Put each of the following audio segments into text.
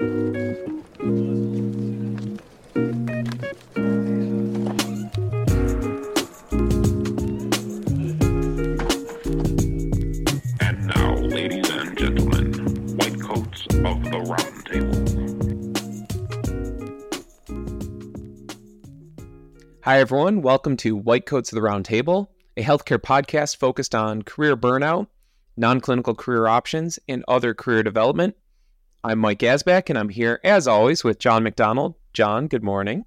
Hi, everyone. Welcome to White Coats of the Round Table, a healthcare podcast focused on career burnout, non clinical career options, and other career development. I'm Mike Asback, and I'm here, as always, with John McDonald. John, good morning.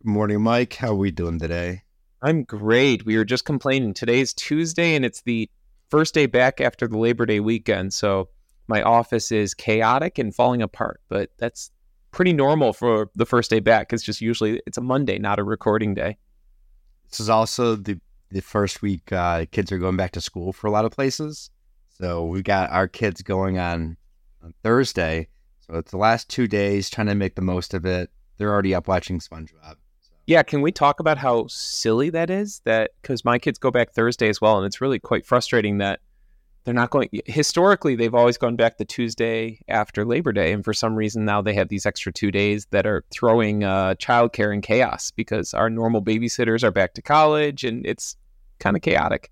Good morning, Mike. How are we doing today? I'm great. We were just complaining. Today's Tuesday, and it's the first day back after the Labor Day weekend. So my office is chaotic and falling apart, but that's pretty normal for the first day back. It's just usually it's a Monday, not a recording day. This is also the the first week uh, kids are going back to school for a lot of places. So we've got our kids going on on Thursday. So it's the last two days trying to make the most of it. They're already up watching SpongeBob. So Yeah, can we talk about how silly that is? That because my kids go back Thursday as well, and it's really quite frustrating that they're not going. Historically, they've always gone back the Tuesday after Labor Day, and for some reason now they have these extra two days that are throwing uh, childcare in chaos because our normal babysitters are back to college, and it's kind of chaotic.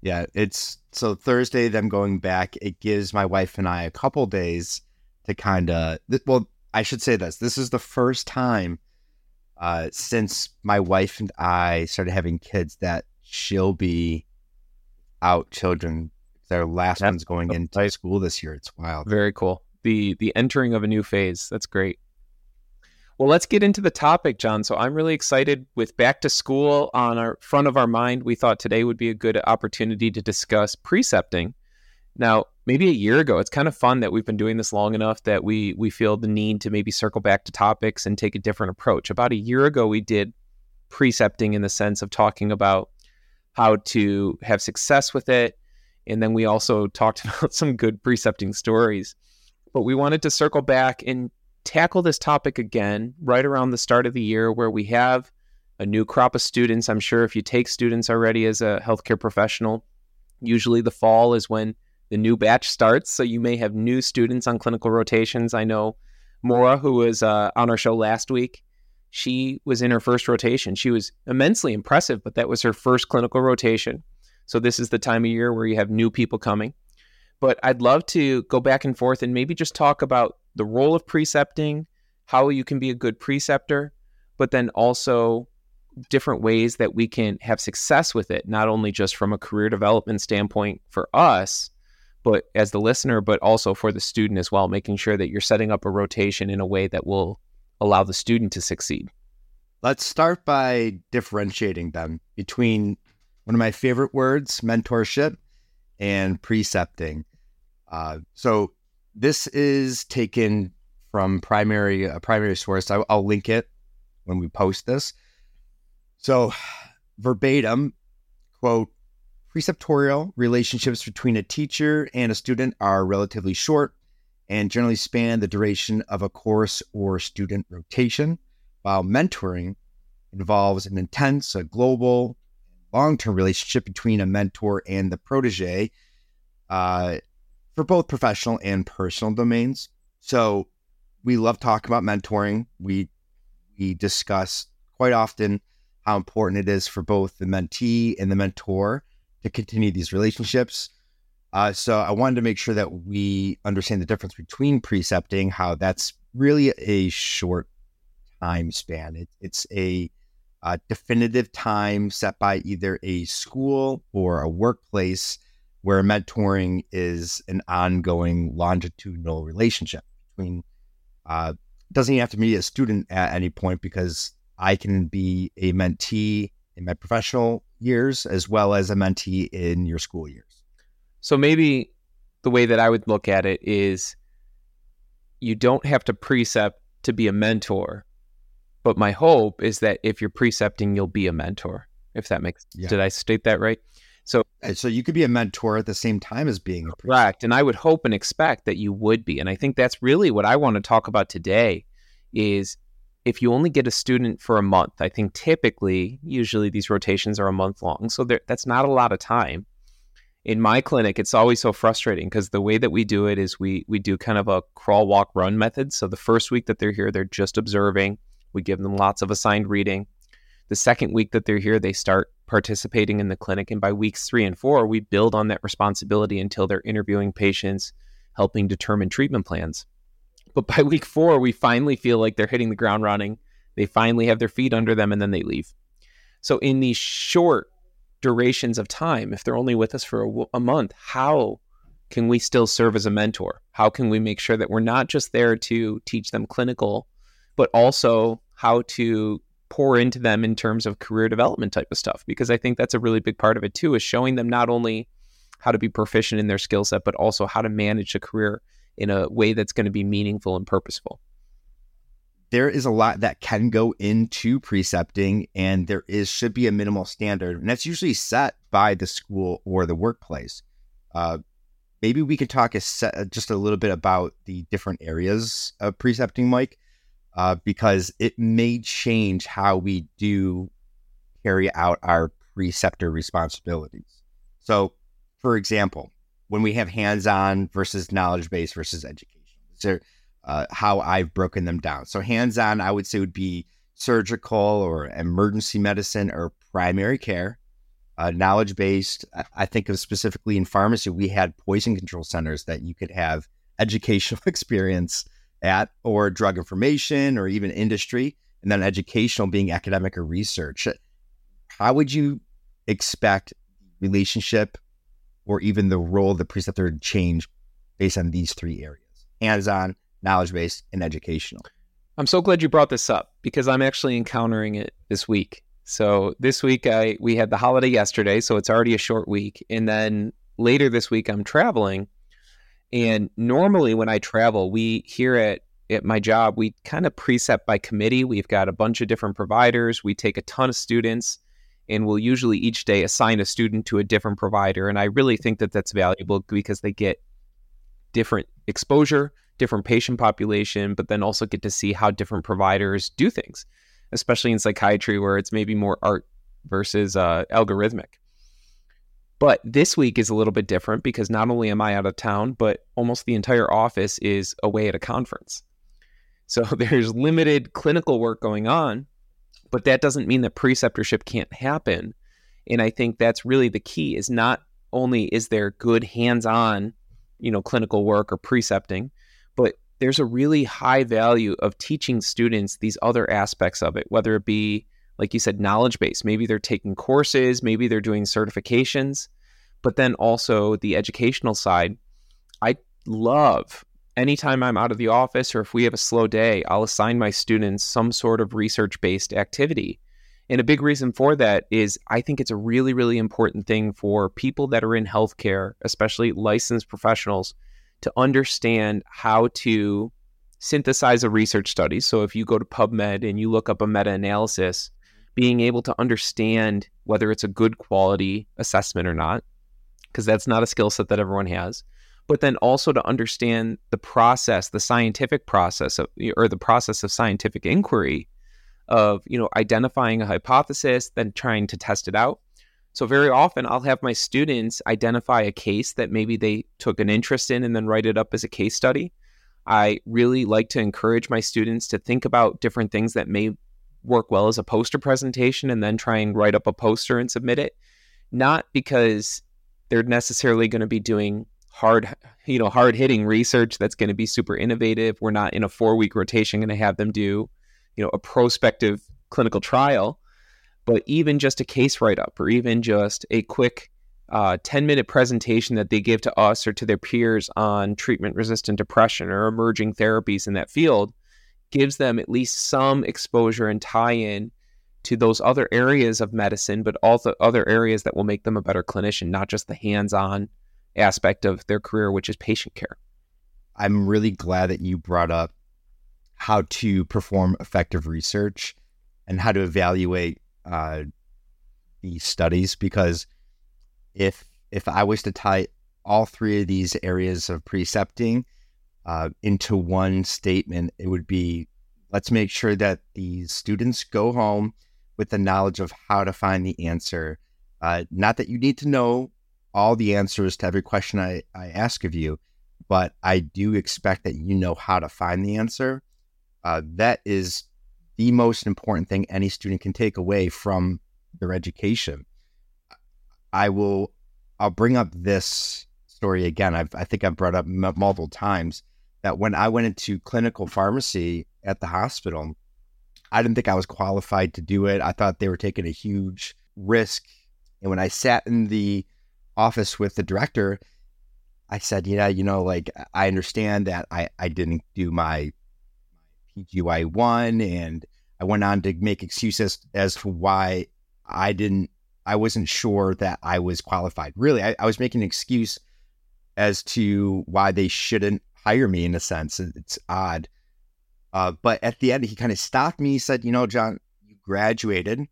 Yeah, it's so Thursday them going back. It gives my wife and I a couple days to kind of well, I should say this. This is the first time uh, since my wife and I started having kids that she'll be out children. Their last That's one's going into nice. school this year. It's wild. Very cool. The the entering of a new phase. That's great. Well, let's get into the topic, John. So I'm really excited with back to school on our front of our mind. We thought today would be a good opportunity to discuss precepting. Now, maybe a year ago, it's kind of fun that we've been doing this long enough that we we feel the need to maybe circle back to topics and take a different approach. About a year ago, we did precepting in the sense of talking about how to have success with it. And then we also talked about some good precepting stories. But we wanted to circle back and tackle this topic again right around the start of the year where we have a new crop of students. I'm sure if you take students already as a healthcare professional, usually the fall is when the new batch starts. So you may have new students on clinical rotations. I know Mora, who was uh, on our show last week, she was in her first rotation. She was immensely impressive, but that was her first clinical rotation. So this is the time of year where you have new people coming. But I'd love to go back and forth and maybe just talk about the role of precepting, how you can be a good preceptor, but then also different ways that we can have success with it, not only just from a career development standpoint for us, but as the listener, but also for the student as well, making sure that you're setting up a rotation in a way that will allow the student to succeed. Let's start by differentiating them between one of my favorite words, mentorship, and precepting. Uh, so this is taken from primary a primary source. I, I'll link it when we post this. So verbatim quote preceptorial relationships between a teacher and a student are relatively short and generally span the duration of a course or student rotation while mentoring involves an intense, a global, long-term relationship between a mentor and the protege uh, for both professional and personal domains. So we love talking about mentoring. We we discuss quite often how important it is for both the mentee and the mentor to continue these relationships. Uh, so I wanted to make sure that we understand the difference between precepting, how that's really a short time span. It, it's a uh, definitive time set by either a school or a workplace where mentoring is an ongoing longitudinal relationship between uh, doesn't even have to be a student at any point because I can be a mentee in my professional years as well as a mentee in your school years. So maybe the way that I would look at it is you don't have to precept to be a mentor. But my hope is that if you're precepting, you'll be a mentor. If that makes Yeah. did I state that right? And so you could be a mentor at the same time as being a preceptor. Correct. And I would hope and expect that you would be. And I think that's really what I want to talk about today is if you only get a student for a month, I think typically, usually these rotations are a month long. So there, that's not a lot of time. in my clinic, it's always so frustrating because the way that we do it is we we do kind of a crawl, walk, run method. So the first week that they're here, they're just observing. We give them lots of assigned reading. The second week that they're here, they start participating in the clinic. And by weeks three and four, we build on that responsibility until they're interviewing patients, helping determine treatment plans. But by week four, we finally feel like they're hitting the ground running. They finally have their feet under them and then they leave. So, in these short durations of time, if they're only with us for a, a month, how can we still serve as a mentor? How can we make sure that we're not just there to teach them clinical, but also how to pour into them in terms of career development type of stuff? Because I think that's a really big part of it too, is showing them not only how to be proficient in their skill set, but also how to manage a career in a way that's going to be meaningful and purposeful there is a lot that can go into precepting and there is should be a minimal standard and that's usually set by the school or the workplace uh, maybe we could talk a set, just a little bit about the different areas of precepting mike uh, because it may change how we do carry out our preceptor responsibilities so for example when we have hands-on versus knowledge-based versus education there uh, how I've broken them down. So hands on, I would say would be surgical or emergency medicine or primary care. Uh, knowledge based, I think of specifically in pharmacy, we had poison control centers that you could have educational experience at, or drug information, or even industry, and then educational being academic or research. How would you expect relationship or even the role of the preceptor to change based on these three areas? Hands on, knowledge based, and educational. I'm so glad you brought this up because I'm actually encountering it this week. So this week I we had the holiday yesterday, so it's already a short week, and then later this week I'm traveling. And normally when I travel, we here at at my job, we kind of precept by committee. We've got a bunch of different providers. We take a ton of students, and we'll usually each day assign a student to a different provider. And I really think that that's valuable because they get different exposure different patient population, but then also get to see how different providers do things, especially in psychiatry where it's maybe more art versus uh, algorithmic. But this week is a little bit different because not only am I out of town, but almost the entire office is away at a conference. So there's limited clinical work going on, but that doesn't mean that preceptorship can't happen. And I think that's really the key is not only is there good hands-on, you know, clinical work or precepting, but there's a really high value of teaching students these other aspects of it, whether it be, like you said, knowledge base. Maybe they're taking courses, maybe they're doing certifications, but then also the educational side. I love anytime I'm out of the office or if we have a slow day, I'll assign my students some sort of research based activity. And a big reason for that is I think it's a really, really important thing for people that are in healthcare, especially licensed professionals, to understand how to synthesize a research study. So if you go to PubMed and you look up a meta analysis, being able to understand whether it's a good quality assessment or not, because that's not a skill set that everyone has. But then also to understand the process, the scientific process of, or the process of scientific inquiry of, you know, identifying a hypothesis, then trying to test it out, so very often I'll have my students identify a case that maybe they took an interest in and then write it up as a case study. I really like to encourage my students to think about different things that may work well as a poster presentation and then try and write up a poster and submit it. Not because they're necessarily going to be doing hard, you know, hard hitting research that's going to be super innovative. We're not in a four week rotation going to have them do, you know, a prospective clinical trial but even just a case write up or even just a quick uh, 10 minute presentation that they give to us or to their peers on treatment resistant depression or emerging therapies in that field gives them at least some exposure and tie in to those other areas of medicine, but also other areas that will make them a better clinician, not just the hands on aspect of their career, which is patient care. I'm really glad that you brought up how to perform effective research and how to evaluate uh, these studies because if if I was to tie all three of these areas of precepting uh, into one statement, it would be let's make sure that these students go home with the knowledge of how to find the answer. Uh, not that you need to know all the answers to every question I, I ask of you, but I do expect that you know how to find the answer. Uh, that is the most important thing any student can take away from their education. I will, I'll bring up this story again. I've, I think I've brought up m- multiple times that when I went into clinical pharmacy at the hospital, I didn't think I was qualified to do it. I thought they were taking a huge risk. And when I sat in the office with the director, I said, yeah, you know, like I understand that I, I didn't do my PGY one and I went on to make excuses as to why I didn't I wasn't sure that I was qualified. Really, I, I was making an excuse as to why they shouldn't hire me in a sense. It's odd. Uh, but at the end, he kind of stopped me. He said, You know, John, you graduated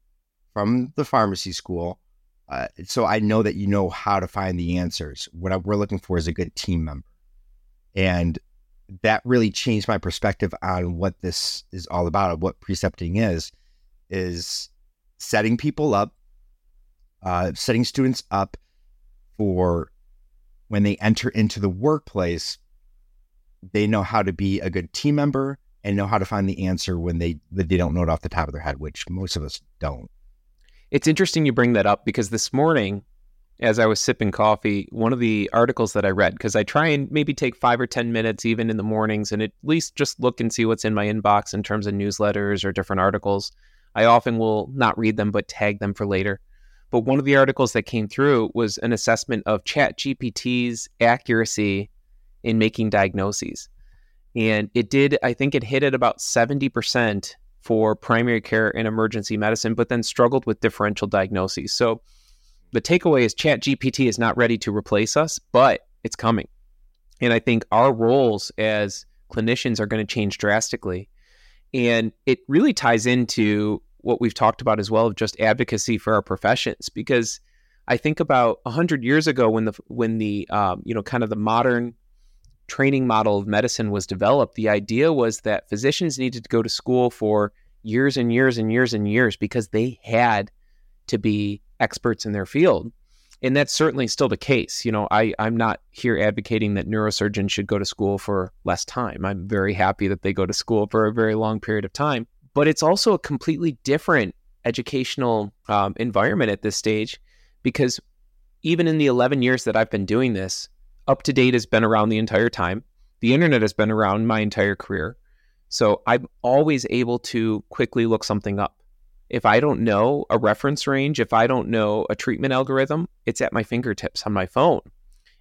from the pharmacy school. Uh, so I know that you know how to find the answers. What I, we're looking for is a good team member. And that really changed my perspective on what this is all about, what precepting is, is setting people up, uh, setting students up for when they enter into the workplace, they know how to be a good team member and know how to find the answer when they they don't know it off the top of their head, which most of us don't. It's interesting you bring that up because this morning, as I was sipping coffee, one of the articles that I read, because I try and maybe take five or 10 minutes even in the mornings and at least just look and see what's in my inbox in terms of newsletters or different articles. I often will not read them, but tag them for later. But one of the articles that came through was an assessment of ChatGPT's accuracy in making diagnoses. And it did, I think it hit at about 70% for primary care and emergency medicine, but then struggled with differential diagnoses. So the takeaway is ChatGPT is not ready to replace us, but it's coming. And I think our roles as clinicians are going to change drastically. And it really ties into what we've talked about as well of just advocacy for our professions because I think about 100 years ago when the when the um, you know kind of the modern training model of medicine was developed, the idea was that physicians needed to go to school for years and years and years and years because they had to be experts in their field. And that's certainly still the case. You know, I, I'm not here advocating that neurosurgeons should go to school for less time. I'm very happy that they go to school for a very long period of time. But it's also a completely different educational um, environment at this stage because even in the 11 years that I've been doing this, UpToDate has been around the entire time. The internet has been around my entire career. So I'm always able to quickly look something up. If I don't know a reference range, if I don't know a treatment algorithm, it's at my fingertips on my phone.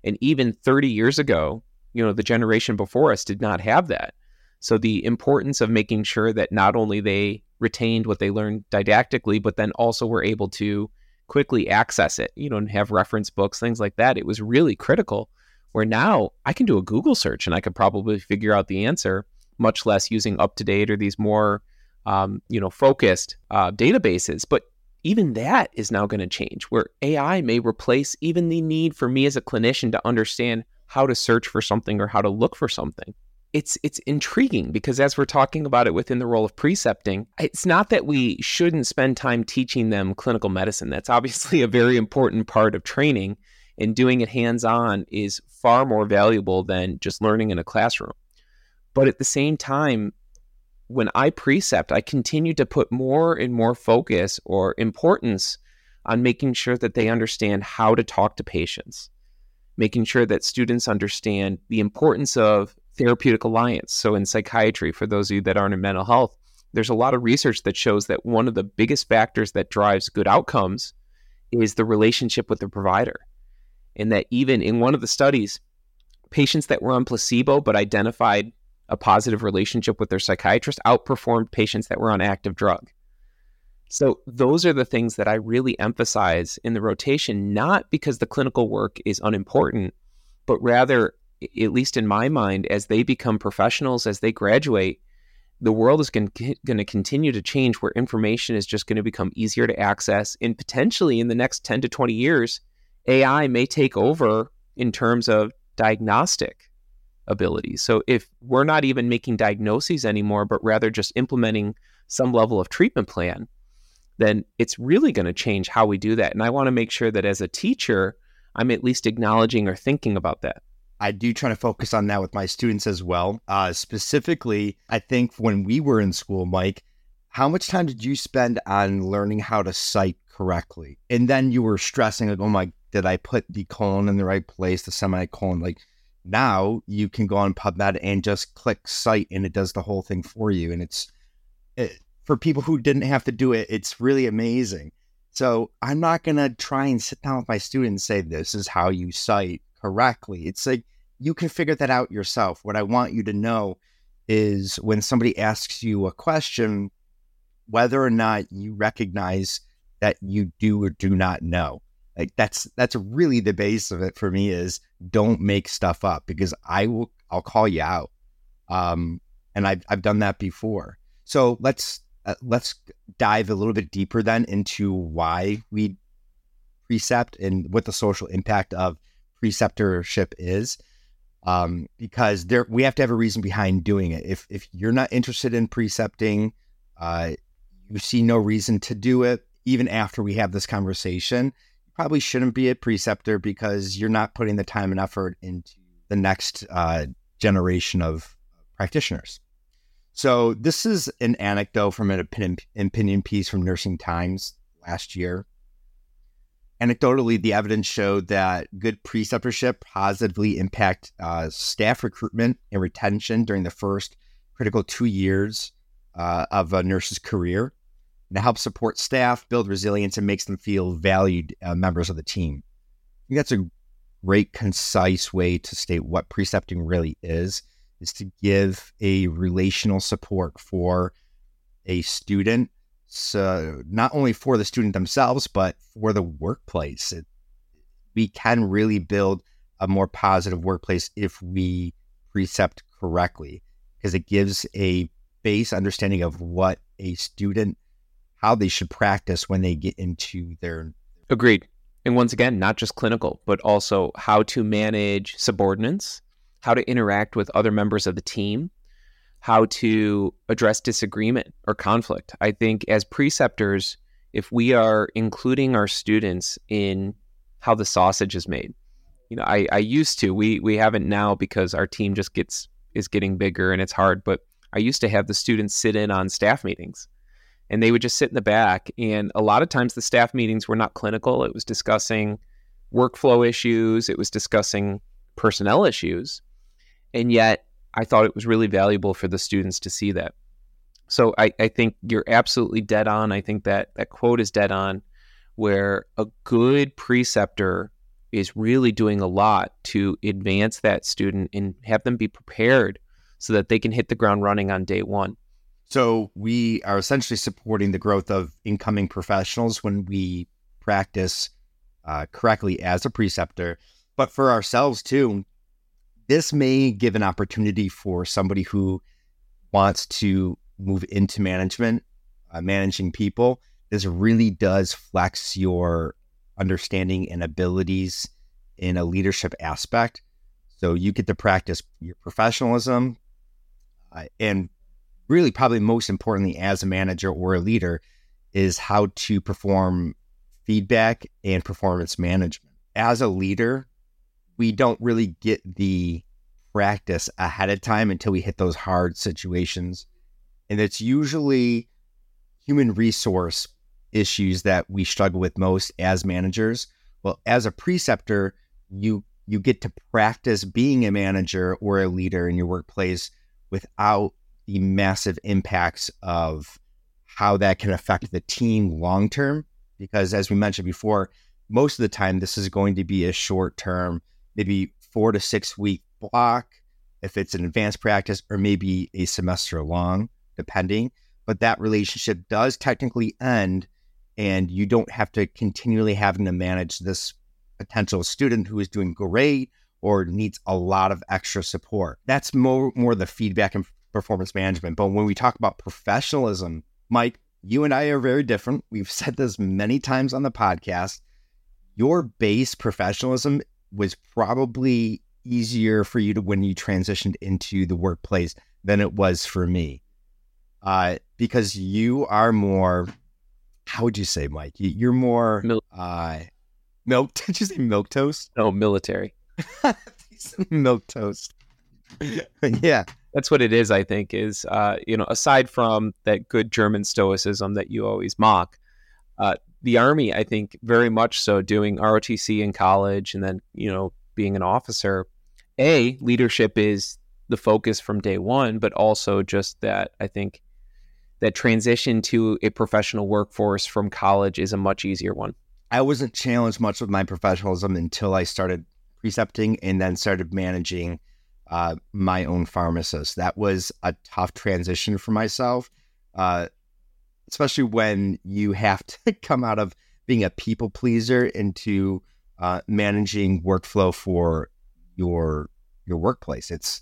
And even 30 years ago, you know, the generation before us did not have that. So the importance of making sure that not only they retained what they learned didactically, but then also were able to quickly access it, you know, and have reference books, things like that. It was really critical where now I can do a Google search and I could probably figure out the answer, much less using UpToDate or these more, um, you know, focused uh, databases. But even that is now going to change, where AI may replace even the need for me as a clinician to understand how to search for something or how to look for something. It's it's intriguing because as we're talking about it within the role of precepting, it's not that we shouldn't spend time teaching them clinical medicine. That's obviously a very important part of training and doing it hands on is far more valuable than just learning in a classroom. But at the same time, when I precept, I continue to put more and more focus or importance on making sure that they understand how to talk to patients, making sure that students understand the importance of therapeutic alliance. So, in psychiatry, for those of you that aren't in mental health, there's a lot of research that shows that one of the biggest factors that drives good outcomes is the relationship with the provider in that even in one of the studies, patients that were on placebo but identified a positive relationship with their psychiatrist outperformed patients that were on active drug. So, those are the things that I really emphasize in the rotation, not because the clinical work is unimportant, but rather, at least in my mind, as they become professionals, as they graduate, the world is going to continue to change where information is just going to become easier to access. And potentially in the next 10 to 20 years, AI may take over in terms of diagnostic abilities. So if we're not even making diagnoses anymore, but rather just implementing some level of treatment plan, then it's really going to change how we do that. And I want to make sure that as a teacher, I'm at least acknowledging or thinking about that. I do try to focus on that with my students as well. Uh, specifically, I think when we were in school, Mike, how much time did you spend on learning how to cite correctly? And then you were stressing, like, oh my, did I put the colon in the right place, the semicolon? Like now you can go on PubMed and just click cite and it does the whole thing for you. And it's it, for people who didn't have to do it, it's really amazing. So I'm not going to try and sit down with my students and say, this is how you cite correctly. It's like you can figure that out yourself. What I want you to know is when somebody asks you a question, whether or not you recognize that you do or do not know. Like that's that's really the base of it for me is don't make stuff up because I will I'll call you out. Um, and I've I've done that before. So let's uh, let's dive a little bit deeper then into why we precept and what the social impact of preceptorship is. Um, because there we have to have a reason behind doing it. If if you're not interested in precepting, uh, you see no reason to do it, even after we have this conversation. Probably shouldn't be a preceptor because you're not putting the time and effort into the next uh, generation of practitioners. So this is an anecdote from an opinion, opinion piece from Nursing Times last year. Anecdotally, the evidence showed that good preceptorship positively impact uh, staff recruitment and retention during the first critical two years uh, of a nurse's career. And it helps support staff, build resilience, and makes them feel valued uh, members of the team. I think that's a great, concise way to state what precepting really is, is to give a relational support for a student so not only for the student themselves, but for the workplace. It, we can really build a more positive workplace if we precept correctly, because it gives a base understanding of what a student, how they should practice when they get into their. Agreed. And once again, not just clinical, but also how to manage subordinates, how to interact with other members of the team, how to address disagreement or conflict. I think as preceptors, if we are including our students in how the sausage is made, you know, I, I used to, we we haven't now because our team just gets is getting bigger and it's hard, but I used to have the students sit in on staff meetings and they would just sit in the back. And a lot of times the staff meetings were not clinical. It was discussing workflow issues, it was discussing personnel issues. And yet I thought it was really valuable for the students to see that. So I, I think you're absolutely dead on. I think that that quote is dead on, where a good preceptor is really doing a lot to advance that student and have them be prepared so that they can hit the ground running on day one. So we are essentially supporting the growth of incoming professionals when we practice uh, correctly as a preceptor, but for ourselves too this may give an opportunity for somebody who wants to move into management, uh, managing people. This really does flex your understanding and abilities in a leadership aspect. So you get to practice your professionalism uh, and really probably most importantly as a manager or a leader is how to perform feedback and performance management. As a leader, we don't really get the practice ahead of time until we hit those hard situations. And it's usually human resource issues that we struggle with most as managers. Well, as a preceptor, you you get to practice being a manager or a leader in your workplace without the massive impacts of how that can affect the team long term. Because as we mentioned before, most of the time this is going to be a short term maybe four to six week block, if it's an advanced practice, or maybe a semester long, depending. But that relationship does technically end, and you don't have to continually having to manage this potential student who is doing great or needs a lot of extra support. That's more more the feedback and performance management. But when we talk about professionalism, Mike, you and I are very different. We've said this many times on the podcast. Your base professionalism was probably easier for you to when you transitioned into the workplace than it was for me. Uh, because you are more, how would you say, Mike? You're more, uh, Milk? Did you say milk toast? No, military. milk toast. yeah, That's what it is. I think is uh, you know aside from that good German stoicism that you always mock, uh, the army I think very much so doing ROTC in college and then you know being an officer. A leadership is the focus from day one, but also just that I think that transition to a professional workforce from college is a much easier one. I wasn't challenged much with my professionalism until I started precepting and then started managing uh, my own pharmacist. That was a tough transition for myself, uh, especially when you have to come out of being a people pleaser into uh, managing workflow for your your workplace. It's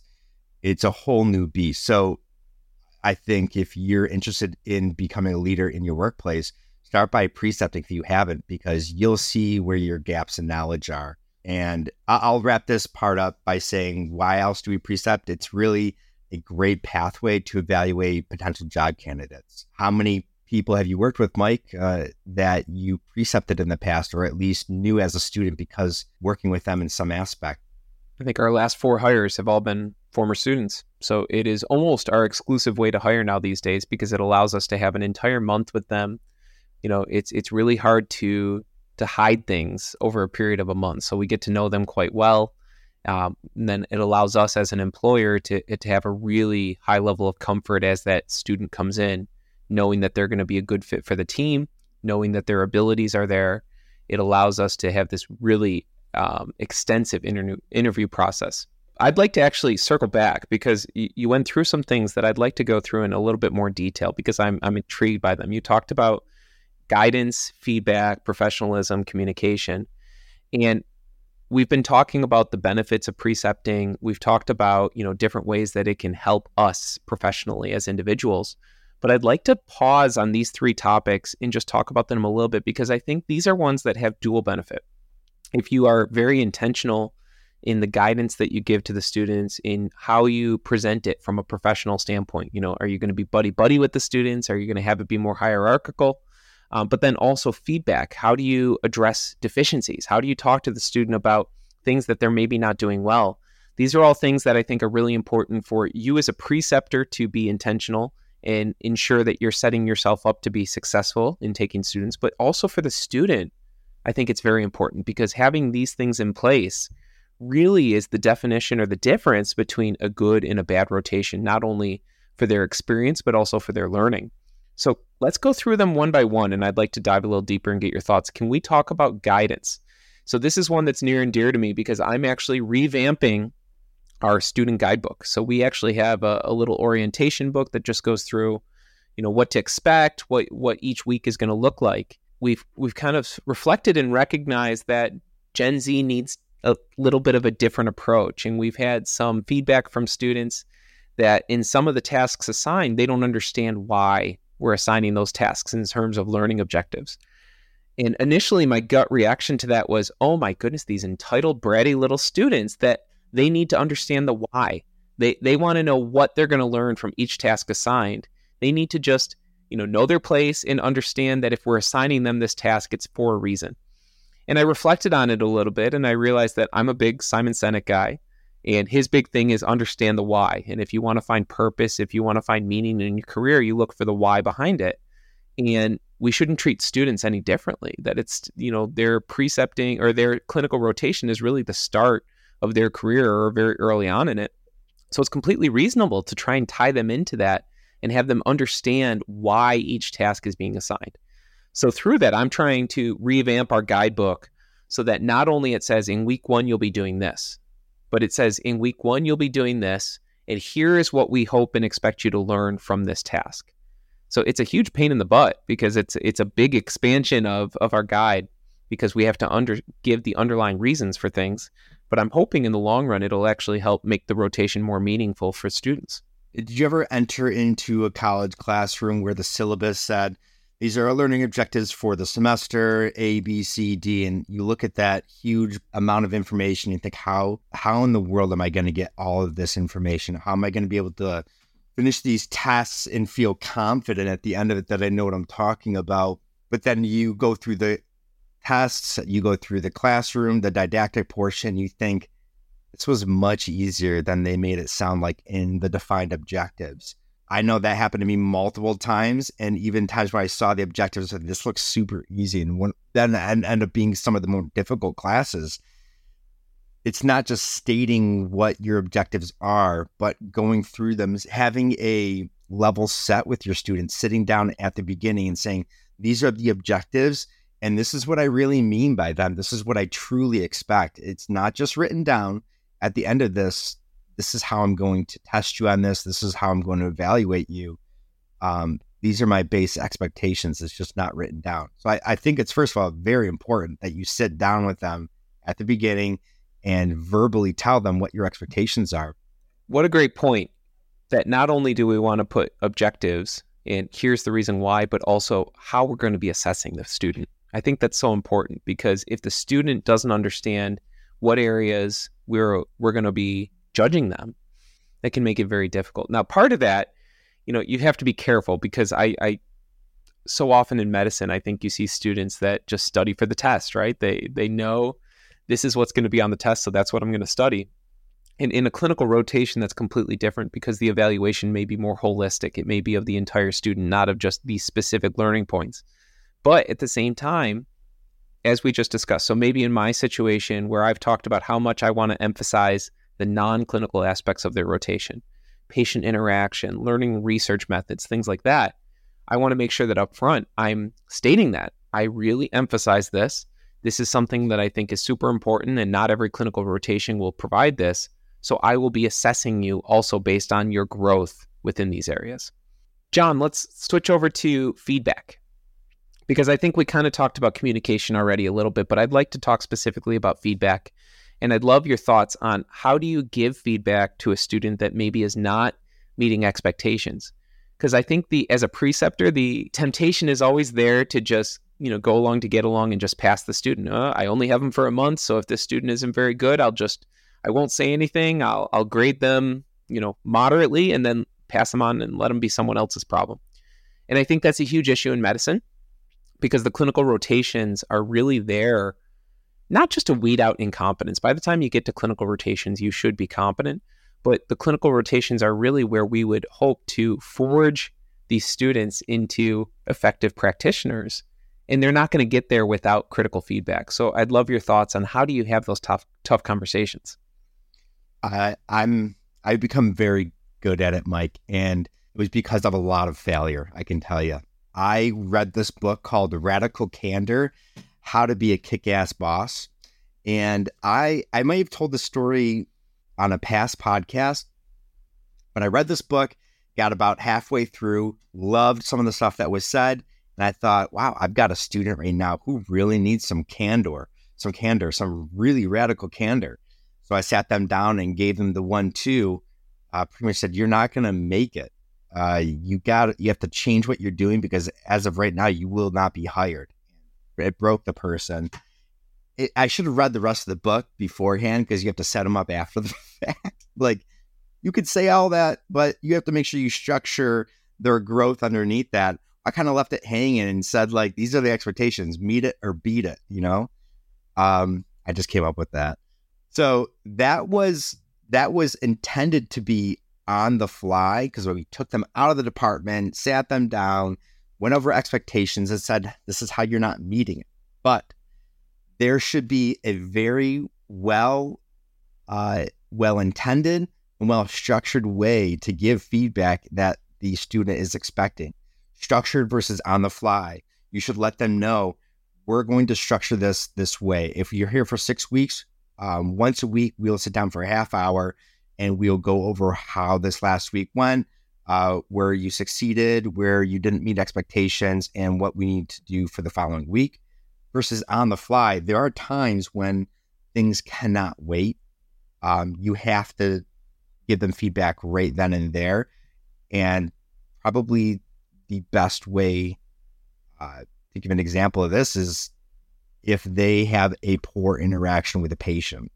it's a whole new beast. So I think if you're interested in becoming a leader in your workplace, start by precepting if you haven't, because you'll see where your gaps in knowledge are. And I'll wrap this part up by saying, why else do we precept? It's really a great pathway to evaluate potential job candidates. How many people have you worked with, Mike, uh, that you precepted in the past, or at least knew as a student because working with them in some aspect? I think our last four hires have all been former students. So it is almost our exclusive way to hire now these days because it allows us to have an entire month with them. You know, it's it's really hard to to hide things over a period of a month. So we get to know them quite well. Um, and then it allows us as an employer to to have a really high level of comfort as that student comes in, knowing that they're going to be a good fit for the team, knowing that their abilities are there. It allows us to have this really um, extensive interview interview process. I'd like to actually circle back because you went through some things that I'd like to go through in a little bit more detail because I'm I'm intrigued by them. You talked about guidance, feedback, professionalism, communication, and we've been talking about the benefits of precepting. We've talked about you know different ways that it can help us professionally as individuals. But I'd like to pause on these three topics and just talk about them a little bit because I think these are ones that have dual benefit if you are very intentional in the guidance that you give to the students in how you present it from a professional standpoint you know are you going to be buddy buddy with the students are you going to have it be more hierarchical um, but then also feedback. How do you address deficiencies? How do you talk to the student about things that they're maybe not doing well? These are all things that i think are really important for you as a preceptor to be intentional and ensure that you're setting yourself up to be successful in taking students but also for the student I think it's very important because having these things in place really is the definition or the difference between a good and a bad rotation, not only for their experience, but also for their learning. So let's go through them one by one. And I'd like to dive a little deeper and get your thoughts. Can we talk about guidance? So this is one that's near and dear to me because I'm actually revamping our student guidebook. So we actually have a, a little orientation book that just goes through, you know, what to expect, what what each week is going to look like we've we've kind of reflected and recognized that Gen Z needs a little bit of a different approach, and we've had some feedback from students that in some of the tasks assigned, they don't understand why we're assigning those tasks in terms of learning objectives. And initially, my gut reaction to that was, "Oh my goodness, these entitled, bratty little students that they need to understand the why. They they want to know what they're going to learn from each task assigned. They need to just you know, know their place and understand that if we're assigning them this task, it's for a reason. And I reflected on it a little bit and I realized that I'm a big Simon Sinek guy. And his big thing is understand the why. And if you want to find purpose, if you want to find meaning in your career, you look for the why behind it. And we shouldn't treat students any differently. That it's, you know, their precepting or their clinical rotation is really the start of their career or very early on in it. So it's completely reasonable to try and tie them into that and have them understand why each task is being assigned. So through that, I'm trying to revamp our guidebook so that not only it says in week one, you'll be doing this, but it says in week one, you'll be doing this. And here is what we hope and expect you to learn from this task. So it's a huge pain in the butt because it's it's a big expansion of of our guide because we have to under give the underlying reasons for things. But I'm hoping in the long run it'll actually help make the rotation more meaningful for students. Did you ever enter into a college classroom where the syllabus said, these are our learning objectives for the semester A, B, C, D, and you look at that huge amount of information and think, how how in the world am I going to get all of this information? How am I going to be able to finish these tasks and feel confident at the end of it that I know what I'm talking about? But then you go through the tests, you go through the classroom, the didactic portion, you think this was much easier than they made it sound like in the defined objectives. I know that happened to me multiple times, and even times when I saw the objectives, said, this looks super easy, and when, then and end up being some of the more difficult classes. It's not just stating what your objectives are, but going through them, having a level set with your students, sitting down at the beginning and saying, these are the objectives, and this is what I really mean by them. This is what I truly expect. It's not just written down. At the end of this, this is how I'm going to test you on this. This is how I'm going to evaluate you. Um, these are my base expectations. It's just not written down. So I, I think it's first of all very important that you sit down with them at the beginning and verbally tell them what your expectations are. What a great point that not only do we want to put objectives and here's the reason why, but also how we're going to be assessing the student. I think that's so important because if the student doesn't understand what areas we're we're going to be judging them, that can make it very difficult. Now, part of that, you know, you have to be careful because I, I so often in medicine, I think you see students that just study for the test, right? They they know this is what's going to be on the test, so that's what I'm going to study. And in a clinical rotation, that's completely different because the evaluation may be more holistic. It may be of the entire student, not of just these specific learning points. But at the same time, as we just discussed, so maybe in my situation where I've talked about how much I want to emphasize the non clinical aspects of their rotation, patient interaction, learning research methods, things like that, I want to make sure that up front I'm stating that. I really emphasize this. This is something that I think is super important, and not every clinical rotation will provide this. So I will be assessing you also based on your growth within these areas. John, let's switch over to feedback because I think we kind of talked about communication already a little bit, but I'd like to talk specifically about feedback. And I'd love your thoughts on how do you give feedback to a student that maybe is not meeting expectations? Because I think the as a preceptor, the temptation is always there to just you know go along to get along and just pass the student. Uh, I only have them for a month, so if this student isn't very good, I'll just I won't say anything. I'll I'll grade them, you know, moderately and then pass them on and let them be someone else's problem. And I think that's a huge issue in medicine because the clinical rotations are really there not just to weed out incompetence. By the time you get to clinical rotations, you should be competent, but the clinical rotations are really where we would hope to forge these students into effective practitioners and they're not going to get there without critical feedback. So I'd love your thoughts on how do you have those tough tough conversations? I, I'm I've become very good at it, Mike, and it was because of a lot of failure. I can tell you. I read this book called Radical Candor: How to Be a Kick-Ass Boss, and I I might have told the story on a past podcast, but I read this book, got about halfway through, loved some of the stuff that was said, and I thought, wow, I've got a student right now who really needs some candor, some candor, some really radical candor. So I sat them down and gave them the one two. Uh, pretty much said, "You're not going to make it. Uh, you got you have to change what you're doing because as of right now, you will not be hired." It broke the person. It, I should have read the rest of the book beforehand because you have to set them up after the fact. like you could say all that, but you have to make sure you structure their growth underneath that. I kind of left it hanging and said like, "These are the expectations. Meet it or beat it." You know. Um, I just came up with that. So that was that was intended to be on the fly because we took them out of the department, sat them down, went over expectations, and said, "This is how you're not meeting it." But there should be a very well, uh, well intended and well structured way to give feedback that the student is expecting. Structured versus on the fly. You should let them know we're going to structure this this way. If you're here for six weeks, um, once a week, we'll sit down for a half hour and we'll go over how this last week went, uh, where you succeeded, where you didn't meet expectations, and what we need to do for the following week. Versus on the fly, there are times when things cannot wait. Um, you have to give them feedback right then and there. And probably the best way uh, to give an example of this is if they have a poor interaction with a patient.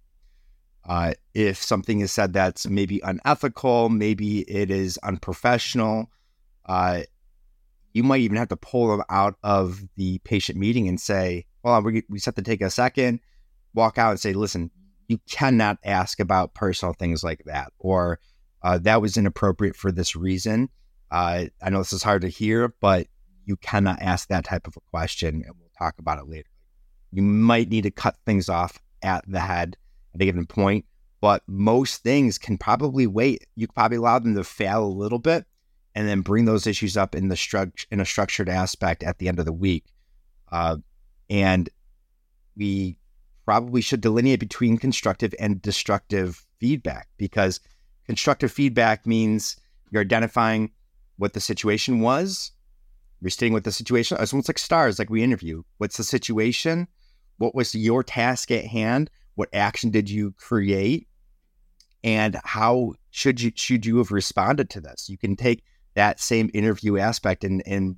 Uh, if something is said that's maybe unethical, maybe it is unprofessional, uh, you might even have to pull them out of the patient meeting and say, well, we, we just have to take a second, walk out and say, listen, you cannot ask about personal things like that, or uh, that was inappropriate for this reason. Uh, I know this is hard to hear, but you cannot ask that type of a question, and we'll talk about it later. You might need to cut things off at the head at a given point, but most things can probably wait. You probably allow them to fail a little bit, and then bring those issues up in the struct in a structured aspect at the end of the week. Uh, and we probably should delineate between constructive and destructive feedback because constructive feedback means you're identifying what the situation was. You're stating what the situation. It's almost like stars, like we interview. What's the situation? What was your task at hand? What action did you create? And how should you should you have responded to this? You can take that same interview aspect and and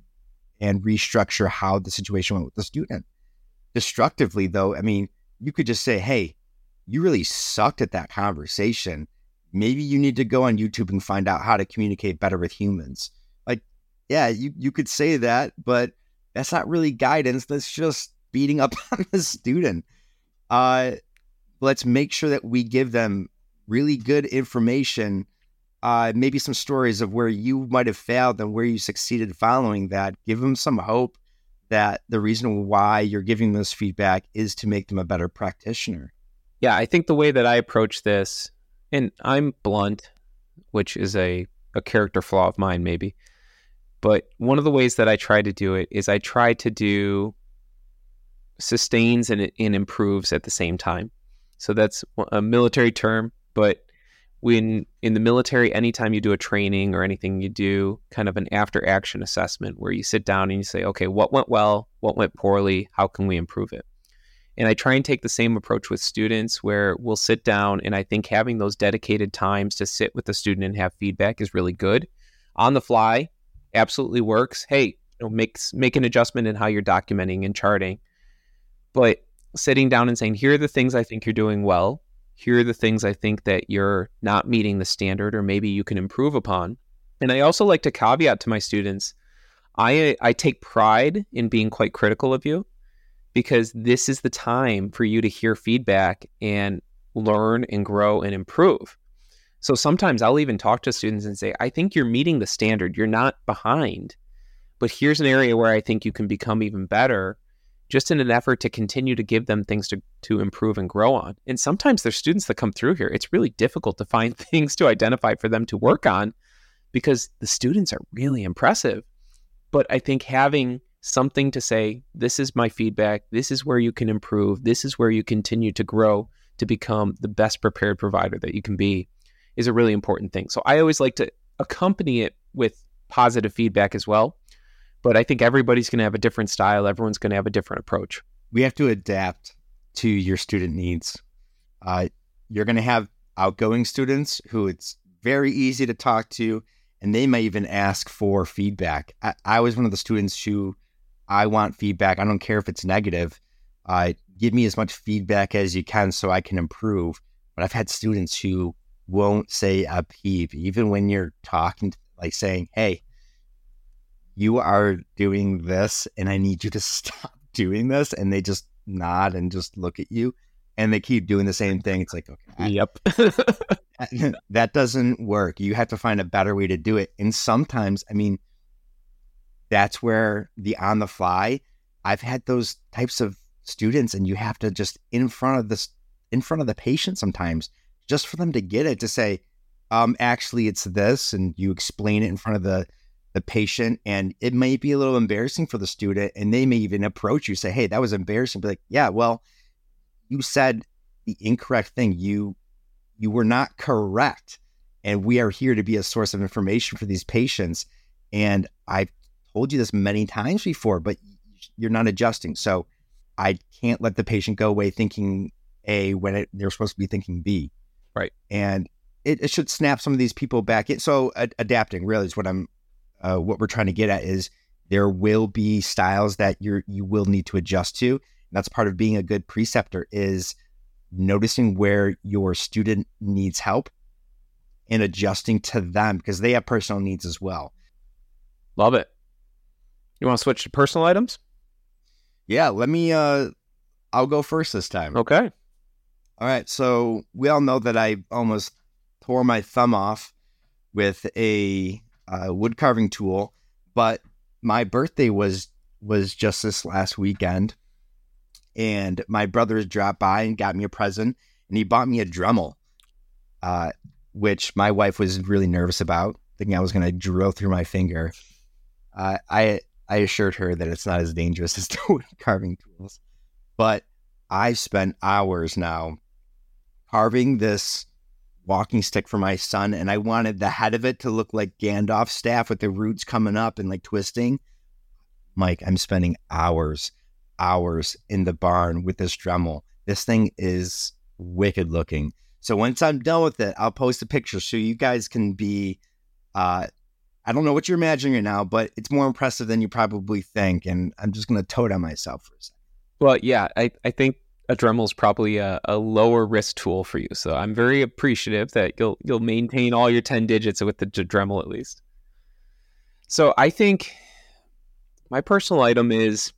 and restructure how the situation went with the student. Destructively, though, I mean, you could just say, "Hey, you really sucked at that conversation. Maybe you need to go on YouTube and find out how to communicate better with humans." Like, yeah, you you could say that, but that's not really guidance. That's just beating up on the student. Uh, let's make sure that we give them really good information uh, maybe some stories of where you might have failed and where you succeeded following that. Give them some hope that the reason why you're giving this feedback is to make them a better practitioner. Yeah, I think the way that I approach this, and I'm blunt, which is a, a character flaw of mine, maybe. But one of the ways that I try to do it is I try to do sustains and, and improves at the same time. So that's a military term, but when in the military, anytime you do a training or anything, you do kind of an after action assessment where you sit down and you say, okay, what went well? What went poorly? How can we improve it? And I try and take the same approach with students where we'll sit down and I think having those dedicated times to sit with the student and have feedback is really good. On the fly, absolutely works. Hey, you know, make, make an adjustment in how you're documenting and charting. But sitting down and saying, here are the things I think you're doing well here are the things I think that you're not meeting the standard or maybe you can improve upon. And I also like to caveat to my students I, I take pride in being quite critical of you because this is the time for you to hear feedback and learn and grow and improve. So sometimes I'll even talk to students and say, I think you're meeting the standard. You're not behind. But here's an area where I think you can become even better just in an effort to continue to give them things to, to improve and grow on. And sometimes there's students that come through here. It's really difficult to find things to identify for them to work on because the students are really impressive. But I think having something to say, this is my feedback, this is where you can improve, this is where you continue to grow to become the best prepared provider that you can be is a really important thing. So I always like to accompany it with positive feedback as well but I think everybody's going to have a different style. Everyone's going to have a different approach. We have to adapt to your student needs. Uh, you're going to have outgoing students who it's very easy to talk to, and they may even ask for feedback. I, I was one of the students who I want feedback. I don't care if it's negative. Uh, give me as much feedback as you can so I can improve. But I've had students who won't say a peep, even when you're talking, to, like saying, "Hey, you are doing this and I need you to stop doing this. And they just nod and just look at you and they keep doing the same thing. It's like, okay. Yep. that doesn't work. You have to find a better way to do it. And sometimes, I mean, that's where the on the fly, I've had those types of students and you have to just in front of this, in front of the patient sometimes, just for them to get it to say, um, actually it's this. And you explain it in front of the, the patient and it may be a little embarrassing for the student and they may even approach you say hey that was embarrassing be like yeah well you said the incorrect thing. You you were not correct and we are here to be a source of information for these patients and i've told you this many times before but you're not adjusting. So i can't let the patient go away thinking a when it, they're supposed to be thinking b. Right. And it, it should snap some of these people back in. So adapting really is what i'm uh, what we're trying to get at is there will be styles that you're you will need to adjust to. And that's part of being a good preceptor is noticing where your student needs help and adjusting to them because they have personal needs as well. Love it. You want to switch to personal items? Yeah, let me uh I'll go first this time. Okay. All right, so we all know that I almost tore my thumb off with a uh, wood carving tool, but my birthday was was just this last weekend, and my brothers dropped by and got me a present, and he bought me a Dremel, uh, which my wife was really nervous about, thinking I was going to drill through my finger. Uh, I I assured her that it's not as dangerous as the wood carving tools, but I've spent hours now carving this walking stick for my son, and I wanted the head of it to look like Gandalf's staff with the roots coming up and like twisting. Mike, I'm spending hours, hours in the barn with this Dremel. This thing is wicked looking. So once I'm done with it, I'll post a picture so you guys can be. Uh, I don't know what you're imagining right now, but it's more impressive than you probably think, and I'm just gonna toad on myself for a second. Well, yeah, I, I think a Dremel is probably a, a lower risk tool for you. So I'm very appreciative that you'll you'll maintain all your 10 digits with the Dremel at least. So I think my personal item is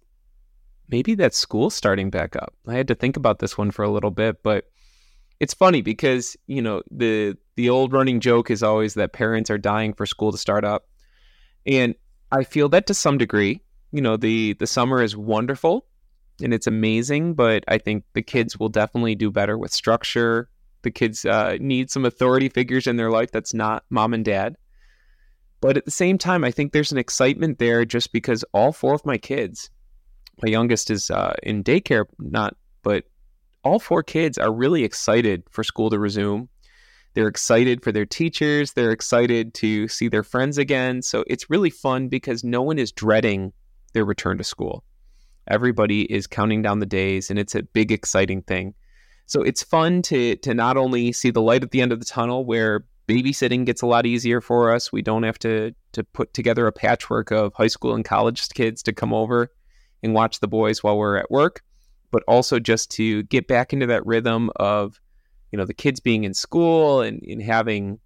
maybe that school starting back up. I had to think about this one for a little bit, but it's funny because, you know, the the old running joke is always that parents are dying for school to start up. And I feel that to some degree, you know, the the summer is wonderful and it's amazing, but I think the kids will definitely do better with structure. The kids uh, need some authority figures in their life that's not mom and dad. But at the same time, I think there's an excitement there just because all four of my kids, my youngest is uh, in daycare, not, but all four kids are really excited for school to resume. They're excited for their teachers. They're excited to see their friends again. So it's really fun because no one is dreading their return to school. Everybody is counting down the days, and it's a big, exciting thing. So it's fun to to not only see the light at the end of the tunnel, where babysitting gets a lot easier for us. We don't have to to put together a patchwork of high school and college kids to come over and watch the boys while we're at work, but also just to get back into that rhythm of, you know, the kids being in school and, and having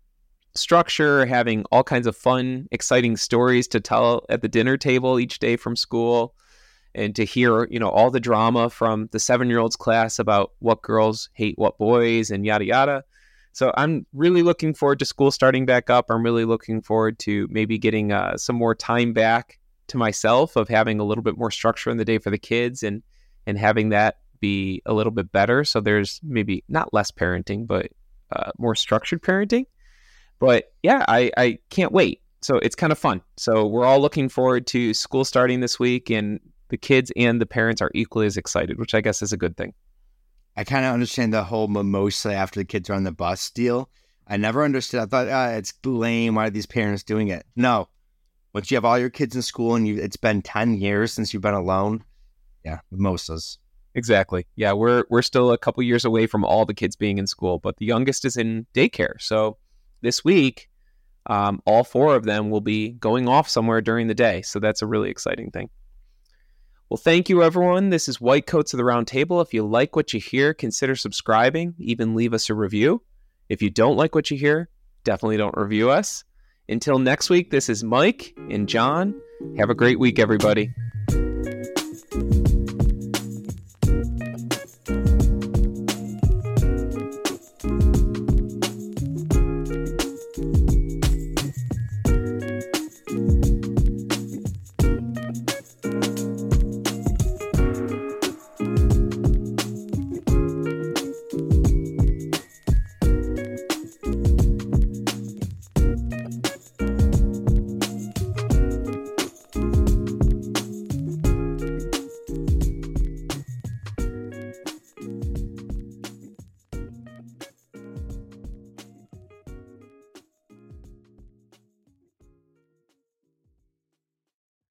structure, having all kinds of fun, exciting stories to tell at the dinner table each day from school and to hear you know all the drama from the seven year olds class about what girls hate what boys and yada yada. So i'm really looking forward to school starting back up. I'm really looking forward to maybe getting uh, some more time back to myself of having a little bit more structure in the day for the kids and and having that be a little bit better. So there's maybe not less parenting but uh, more structured parenting. But yeah i i can't wait. So it's kind of fun. So we're all looking forward to school starting this week and the kids and the parents are equally as excited, which I guess is a good thing. I kind of understand the whole mimosa after the kids are on the bus deal. I never understood. I thought ah, it's lame. Why are these parents doing it? No. Once you have all your kids in school and you, it's been ten years since you've been alone, yeah, mimosas. Exactly. Yeah, we're we're still a couple years away from all the kids being in school, but the youngest is in daycare. So this week, um, all four of them will be going off somewhere during the day. So that's a really exciting thing. Well, thank you, everyone. This is White Coats of the Roundtable. If you like what you hear, consider subscribing, even leave us a review. If you don't like what you hear, definitely don't review us. Until next week, this is Mike and John. Have a great week, everybody.